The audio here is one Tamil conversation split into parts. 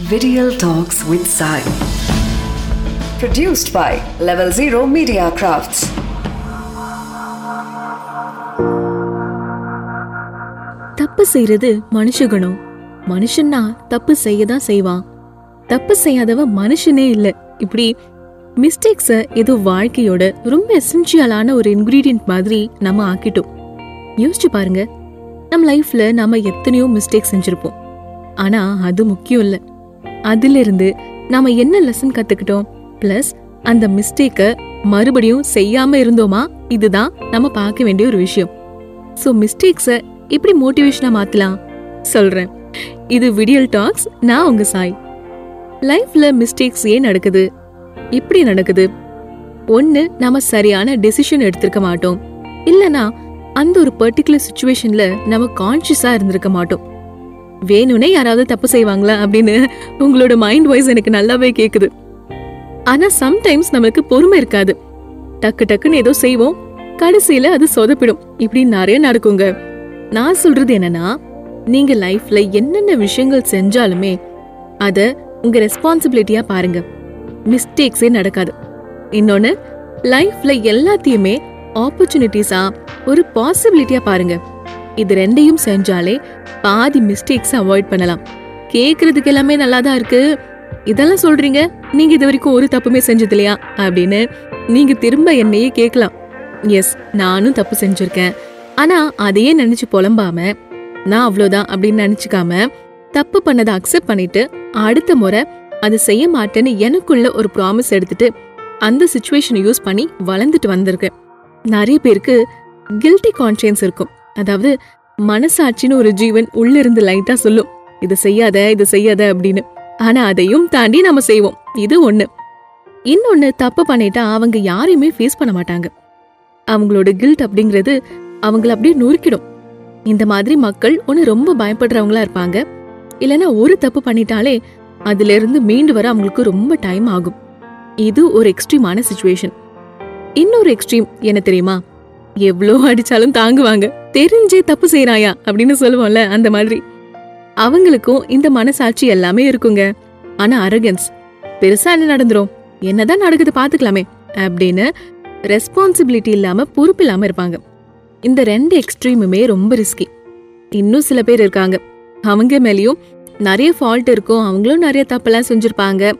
Video Talks with Sai. Produced by Level Zero Media Crafts. தப்பு செய்யறது மனுஷகுணம் மனுஷன்னா தப்பு செய்ய தான் செய்வான். தப்பு செய்யாதவன் மனுஷனே இல்லை. இப்படி மிஸ்டேக்ஸை ஏதோ வாழ்க்கையோட ரொம்ப எசென்ஷியலான ஒரு இன்க்ரீடியன்ட் மாதிரி நம்ம ஆக்கிட்டோம். யோசிச்சு பாருங்க. நம்ம லைஃப்ல நம்ம எத்தனையோ மிஸ்டேக் செஞ்சிருப்போம். ஆனா அது முக்கியம் இல்லை. அதிலிருந்து நாம என்ன லெசன் கத்துக்கிட்டோம்? பிளஸ் அந்த மிஸ்டேக்க மறுபடியும் செய்யாம இருந்தோமா? இதுதான் நம்ம பார்க்க வேண்டிய ஒரு விஷயம். ஸோ மிஸ்டேக்ஸ எப்படி மோட்டிவேஷனா மாத்தலாம்? சொல்றேன். இது விடியல் டாக்ஸ் நான் உங்க சாய். லைஃப்ல மிஸ்டேக்ஸ் ஏன் நடக்குது? இப்படி நடக்குது. ஒன்று நம்ம சரியான டெசிஷன் எடுத்திருக்க மாட்டோம். இல்லைனா அந்த ஒரு பர்டிகுலர் சுச்சுவேஷனில் நம்ம கான்ஷியஸாக இருந்திருக்க மாட்டோம். வேணும்னே யாராவது தப்பு செய்வாங்களா அப்படின்னு உங்களோட மைண்ட் வாய்ஸ் எனக்கு நல்லாவே கேக்குது. ஆனா சம்டைம்ஸ் நம்மளுக்கு பொறுமை இருக்காது. டக்கு டக்குன்னு ஏதோ செய்வோம். கடைசியில அது சொதப்பிடும். இப்படி நிறைய நடக்குங்க. நான் சொல்றது என்னன்னா நீங்க லைஃப்ல என்னென்ன விஷயங்கள் செஞ்சாலுமே அத உங்க ரெஸ்பான்சிபிலிட்டியா பாருங்க. மிஸ்டேக்ஸே நடக்காது. இன்னொன்னு லைஃப்ல எல்லாத்தையுமே ஆப்பர்ச்சுனிட்டிஸா ஒரு பாசிபிலிட்டியா பாருங்க. இது ரெண்டையும் செஞ்சாலே பாதி மிஸ்டேக்ஸ் அவாய்ட் பண்ணலாம். கேக்குறதுக்கு எல்லாமே நல்லா தான் இருக்கு. இதெல்லாம் சொல்றீங்க நீங்க இது வரைக்கும் ஒரு தப்புமே செஞ்சது இல்லையா அப்படின்னு நீங்க திரும்ப என்னையே கேட்கலாம். எஸ் நானும் தப்பு செஞ்சிருக்கேன். ஆனா அதையே நினைச்சு புலம்பாம நான் அவ்வளோதான் அப்படின்னு நினைச்சுக்காம தப்பு பண்ணதை அக்செப்ட் பண்ணிட்டு அடுத்த முறை அதை செய்ய மாட்டேன்னு எனக்குள்ள ஒரு ப்ராமிஸ் எடுத்துட்டு அந்த சுச்சுவேஷனை யூஸ் பண்ணி வளர்ந்துட்டு வந்திருக்கேன். நிறைய பேருக்கு கில்ட்டி கான்ஷியன்ஸ் இருக்கும். அதாவது மனசாட்சின்னு ஒரு ஜீவன் உள்ள இருந்து லைட்டா சொல்லும். இது செய்யாத இது செய்யாத அப்படின்னு. ஆனா அதையும் தாண்டி நம்ம செய்வோம். இது ஒண்ணு. இன்னொன்னு தப்பு பண்ணிட்டா அவங்க யாரையுமே ஃபேஸ் பண்ண மாட்டாங்க. அவங்களோட கில்ட் அப்படிங்கிறது அவங்கள அப்படியே நொறுக்கிடும். இந்த மாதிரி மக்கள் ஒன்று ரொம்ப பயப்படுறவங்களா இருப்பாங்க. இல்லைன்னா ஒரு தப்பு பண்ணிட்டாலே அதுல இருந்து மீண்டு வர அவங்களுக்கு ரொம்ப டைம் ஆகும். இது ஒரு எக்ஸ்ட்ரீமான சுச்சுவேஷன் இன்னொரு எக்ஸ்ட்ரீம் என்ன தெரியுமா? எவ்வளோ அடிச்சாலும் தாங்குவாங்க. தெரிஞ்சே தப்பு செய்யறாயா அப்படின்னு சொல்லுவோம்ல அந்த மாதிரி. அவங்களுக்கும் இந்த மனசாட்சி எல்லாமே இருக்குங்க. ஆனா அரகன்ஸ் பெருசா என்ன நடந்துரும்? என்னதான் நடக்குது பாத்துக்கலாமே அப்படின்னு ரெஸ்பான்சிபிலிட்டி இல்லாம பொறுப்பு இல்லாம இருப்பாங்க. இந்த ரெண்டு எக்ஸ்ட்ரீமுமே ரொம்ப ரிஸ்கி இன்னும் சில பேர் இருக்காங்க. அவங்க மேலயும் நிறைய ஃபால்ட் இருக்கும் அவங்களும் நிறைய தப்பெல்லாம் செஞ்சிருப்பாங்க.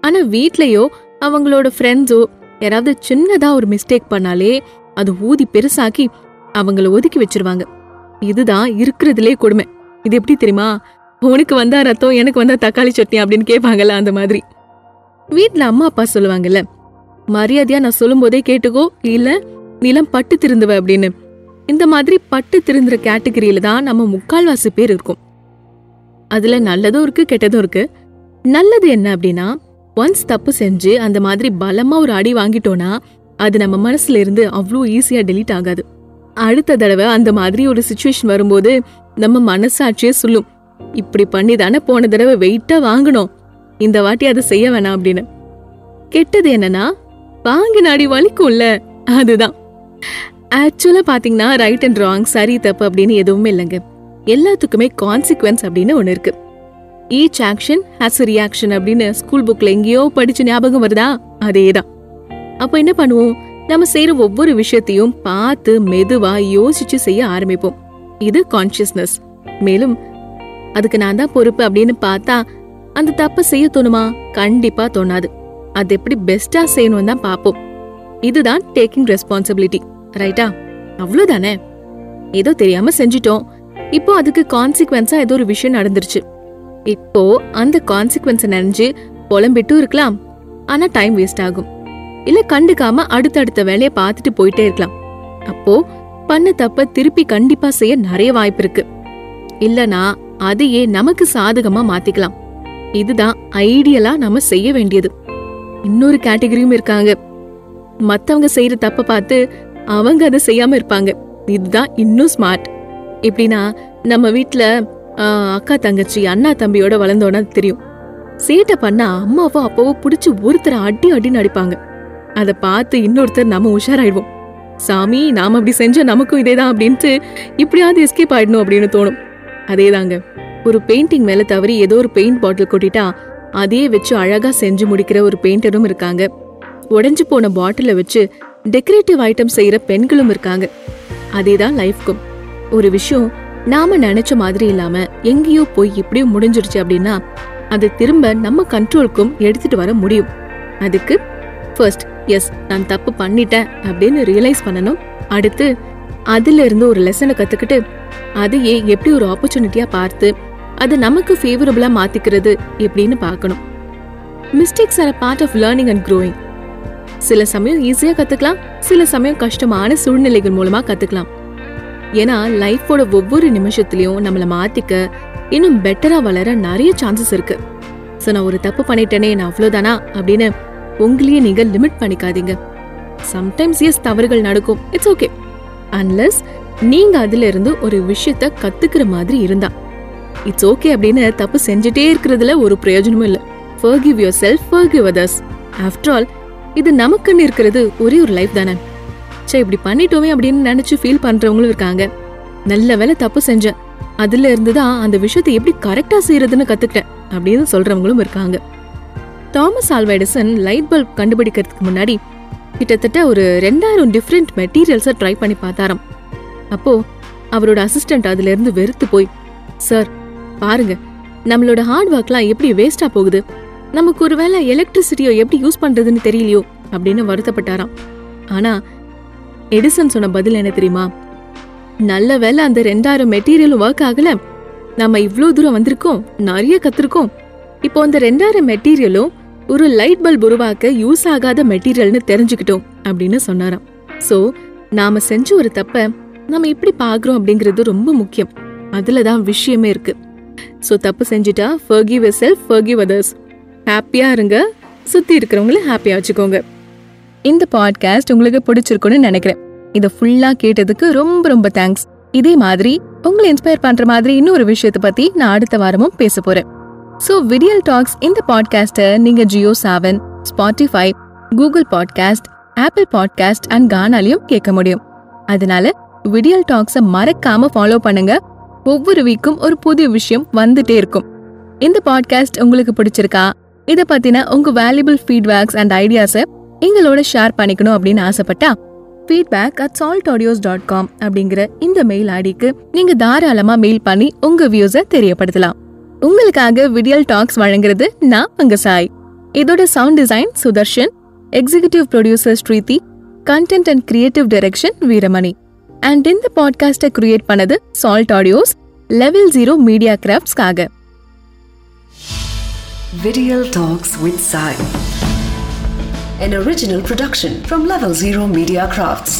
ஆனா வீட்லயோ அவங்களோட ஃப்ரெண்ட்ஸோ யாராவது சின்னதா ஒரு மிஸ்டேக் பண்ணாலே அது ஊதி பெருசாக்கி அவங்கள ஒதுக்கி வச்சிருவாங்க. இதுதான் இருக்கிறதுலே கொடுமை. இது எப்படி தெரியுமா? உனக்கு வந்தா ரத்தம் எனக்கு வந்தா தக்காளி சட்னி அப்படின்னு கேட்பாங்கல்ல அந்த மாதிரி. வீட்டில் அம்மா அப்பா சொல்லுவாங்கல்ல மரியாதையா நான் சொல்லும் போதே கேட்டுக்கோ இல்ல நிலம் பட்டு திருந்துவ அப்படின்னு. இந்த மாதிரி பட்டு திருந்துற கேட்டகரியில தான் நம்ம முக்கால்வாசி பேர் இருக்கோம். அதுல நல்லதும் இருக்கு கெட்டதும் இருக்கு. நல்லது என்ன அப்படின்னா ஒன்ஸ் தப்பு செஞ்சு அந்த மாதிரி பலமா ஒரு அடி வாங்கிட்டோம்னா அது நம்ம மனசுல இருந்து அவ்வளோ ஈஸியா டெலீட் ஆகாது. அடுத்த தடவை அந்த மாதிரி ஒரு சுச்சுவேஷன் வரும்போது நம்ம மனசாட்சியே சொல்லும் இப்படி பண்ணி தானே போன தடவை வெயிட்டா வாங்கணும் இந்த வாட்டி அதை செய்ய வேணாம் அப்படின்னு. கெட்டது என்னன்னா வாங்கின அடி வலிக்கும்ல அதுதான். ஆக்சுவலா பாத்தீங்கன்னா ரைட் அண்ட் ராங் சரி தப்பு அப்படின்னு எதுவுமே இல்லைங்க. எல்லாத்துக்குமே கான்சிக்வன்ஸ் அப்படின்னு ஒண்ணு இருக்கு. ஈச் ஆக்ஷன் ஹாஸ் ரியாக்ஷன் அப்படின்னு ஸ்கூல் புக்கில் எங்கேயோ படிச்சு ஞாபகம் வருதா? அதே தான் அப்போ என்ன பண்ணுவோம்? நம்ம செய்யற ஒவ்வொரு விஷயத்தையும் பார்த்து மெதுவா யோசிச்சு செய்ய ஆரம்பிப்போம். இது கான்சியஸ்னஸ் மேலும் அதுக்கு நான் தான் பொறுப்பு அப்படின்னு பார்த்தா அந்த தப்பை செய்ய தோணுமா? கண்டிப்பா தோணாது. அது எப்படி பெஸ்டா செய்யணும் தான் பார்ப்போம். இதுதான் டேக்கிங் ரெஸ்பான்சிபிலிட்டி ரைட்டா அவ்வளவுதானே? ஏதோ தெரியாம செஞ்சிட்டோம். இப்போ அதுக்கு கான்சிக்வன்ஸா ஏதோ ஒரு விஷயம் நடந்துருச்சு. இப்போ அந்த கான்சிக்வன்ஸ நினைஞ்சு புலம்பிட்டும் இருக்கலாம். ஆனா டைம் வேஸ்ட் ஆகும். இல்ல கண்டுக்காம அடுத்தடுத்த வேலையை பார்த்துட்டு போயிட்டே இருக்கலாம். அப்போ பண்ண தப்ப திருப்பி கண்டிப்பா செய்ய நிறைய வாய்ப்பு இருக்கு. இல்லனா அதையே நமக்கு சாதகமா மாத்திக்கலாம். இதுதான் ஐடியலா நம்ம செய்ய வேண்டியது. இன்னொரு கேட்டகரியும் இருக்காங்க. மத்தவங்க செய்யற தப்ப பார்த்து அவங்க அதை செய்யாம இருப்பாங்க. இதுதான் இன்னும் ஸ்மார்ட் எப்படின்னா நம்ம வீட்டுல அக்கா தங்கச்சி அண்ணா தம்பியோட வளர்ந்தோன்னா தெரியும். சேட்டை பண்ணா அம்மாவோ அப்பாவோ பிடிச்சி ஒருத்தரை அடி அடின்னு அடிப்பாங்க. அதை பார்த்து இன்னொருத்தர் நம்ம உஷாராயிடுவோம். சாமி நாம் அப்படி செஞ்சால் நமக்கும் இதே தான் அப்படின்ட்டு இப்படியாவது எஸ்கேப் ஆயிடணும் அப்படின்னு தோணும். அதே தாங்க ஒரு பெயிண்டிங் மேலே தவறி ஏதோ ஒரு பெயிண்ட் பாட்டில் கொட்டிட்டா அதையே வச்சு அழகாக செஞ்சு முடிக்கிற ஒரு பெயிண்டரும் இருக்காங்க. உடஞ்சி போன பாட்டிலை வச்சு டெக்கரேட்டிவ் ஐட்டம் செய்கிற பெண்களும் இருக்காங்க. அதே தான் லைஃப்க்கும் ஒரு விஷயம் நாம நினைச்ச மாதிரி இல்லாம எங்கேயோ போய் எப்படியோ முடிஞ்சிருச்சு அப்படின்னா அதை திரும்ப நம்ம கண்ட்ரோலுக்கும் எடுத்துட்டு வர முடியும். அதுக்கு ஃபர்ஸ்ட் எஸ் நான் தப்பு பண்ணிட்டேன் அப்படின்னு ரியலைஸ் பண்ணணும். அடுத்து அதுல இருந்து ஒரு லெசனை கத்துக்கிட்டு அதையே எப்படி ஒரு ஆப்பர்ச்சுனிட்டியா பார்த்து அது நமக்கு ஃபேவரபிளா மாத்திக்கிறது எப்படின்னு பார்க்கணும். Mistakes are part of learning and growing சில சமயம் ஈஸியா கத்துக்கலாம் சில சமயம் கஷ்டமான சூழ்நிலைகள் மூலமா கத்துக்கலாம். ஏன்னா லைஃபோட ஒவ்வொரு நிமிஷத்துலயும் நம்மளை மாத்திக்க இன்னும் பெட்டரா வளர நிறைய சான்சஸ் இருக்கு. ஸோ நான் ஒரு தப்பு பண்ணிட்டேனே நான் அவ்வளோதானா அப்படின்னு உங்களையே நீங்க லிமிட் பண்ணிக்காதீங்க. சம்டைம்ஸ் எஸ் தவறுகள் நடக்கும். இட்ஸ் ஓகே அன்லெஸ் நீங்க அதுல இருந்து ஒரு விஷயத்த கத்துக்கிற மாதிரி இருந்தா. இட்ஸ் ஓகே அப்படின்னு தப்பு செஞ்சுட்டே இருக்கிறதுல ஒரு பிரயோஜனமும் இல்ல. Forgive yourself forgive others after all இது நமக்குன்னு இருக்கிறது ஒரே ஒரு லைஃப் தானே. சே இப்படி பண்ணிட்டோமே அப்படின்னு நினைச்சு ஃபீல் பண்றவங்களும் இருக்காங்க. நல்ல வேளை தப்பு செஞ்சேன். அதுல இருந்து தான் அந்த விஷயத்தை எப்படி கரெக்டா செய்யறதுன்னு கத்துக்கிட்டேன் அப்படின்னு சொல்றவங்களும் இருக்காங்க. Thomas Alva Edison light bulb கண்டுபிடிக்கிறதுக்கு முன்னாடி கிட்டத்தட்ட ஒரு ரெண்டாயிரம் டிஃப்ரெண்ட் மெட்டீரியல்ஸை ட்ரை பண்ணி பார்த்தாராம். அப்போ அவரோட அசிஸ்டன்ட் அதுலேருந்து வெறுத்து போய் சார் பாருங்க நம்மளோட ஹார்ட் ஒர்க்லாம் எப்படி வேஸ்டா போகுது? நமக்கு ஒருவேளை எலக்ட்ரிசிட்டியோ எப்படி யூஸ் பண்றதுன்னு தெரியலையோ? அப்படின்னு வருத்தப்பட்டாராம். ஆனா எடிசன் சொன்ன பதில் என்ன தெரியுமா? நல்ல வேளை அந்த ரெண்டாயிரம் மெட்டீரியலும் ஒர்க் ஆகல. நம்ம இவ்வளோ தூரம் வந்திருக்கோம் நிறைய கத்திருக்கோம். இப்போ அந்த ரெண்டாயிரம் மெட்டீரியலும் ஒரு லைட் பல்ப் உருவாக்க யூஸ் ஆகாத மெட்டீரியல்னு தெரிஞ்சுக்கிட்டோம் அப்படின்னு சொன்னாராம். சோ நாம செஞ்ச ஒரு தப்ப நம்ம எப்படி பாக்குறோம் அப்படிங்கிறது ரொம்ப முக்கியம். அதில் தான் விஷயமே இருக்கு. சோ தப்பு செஞ்சுட்டா ஃபர்கிவ் செல்ஃப் ஃபர்கிவ் அதர்ஸ் ஹாப்பியா இருங்க சுத்தி இருக்கிறவங்கள ஹாப்பியா வச்சுக்கோங்க. இந்த பாட்காஸ்ட் உங்களுக்கு பிடிச்சிருக்கும்னு நினைக்கிறேன். இதை ஃபுல்லா கேட்டதுக்கு ரொம்ப ரொம்ப தேங்க்ஸ் இதே மாதிரி உங்களை இன்ஸ்பயர் பண்ற மாதிரி இன்னொரு விஷயத்தை பத்தி நான் அடுத்த வாரமும் பேச போறேன். ஸோ விடியல் டாக்ஸ் இந்த பாட்காஸ்ட்டை நீங்க Jio Saavn Spotify Google podcast Apple podcast and கானாலையும் கேட்க முடியும். அதனால விடியல் டாக்ஸை மறக்காம ஃபாலோ பண்ணுங்க. ஒவ்வொரு வீக்கும் ஒரு புதிய விஷயம் வந்துட்டே இருக்கும். இந்த பாட்காஸ்ட் உங்களுக்கு பிடிச்சிருக்கா? இத பத்தின உங்க வேல்யூபிள் ஃபீட்பேக்ஸ் அண்ட் ஐடியாஸை எங்களோட ஷேர் பண்ணிக்கணும் அப்படின்னு ஆசைப்பட்டா feedback at Salt Audios dot com அப்படிங்கிற இந்த மெயில் ஐடிக்கு நீங்க தாராளமா மெயில் பண்ணி உங்க வியூஸை தெரியப்படுத்தலாம். உங்களுக்காக விடியல் டாக்ஸ் வழங்குறது நான் உங்க சாய் இதோட sound design Sudarshan executive producer Shrithi content and creative direction Veeramani. And இந்த பாட்காஸ்டை கிரியேட் பண்ணது Salt Audios level zero media கிராஃப்ட்ஸ்க்காக Vidiyal talks with Sai An original production from Level Zero Media Crafts.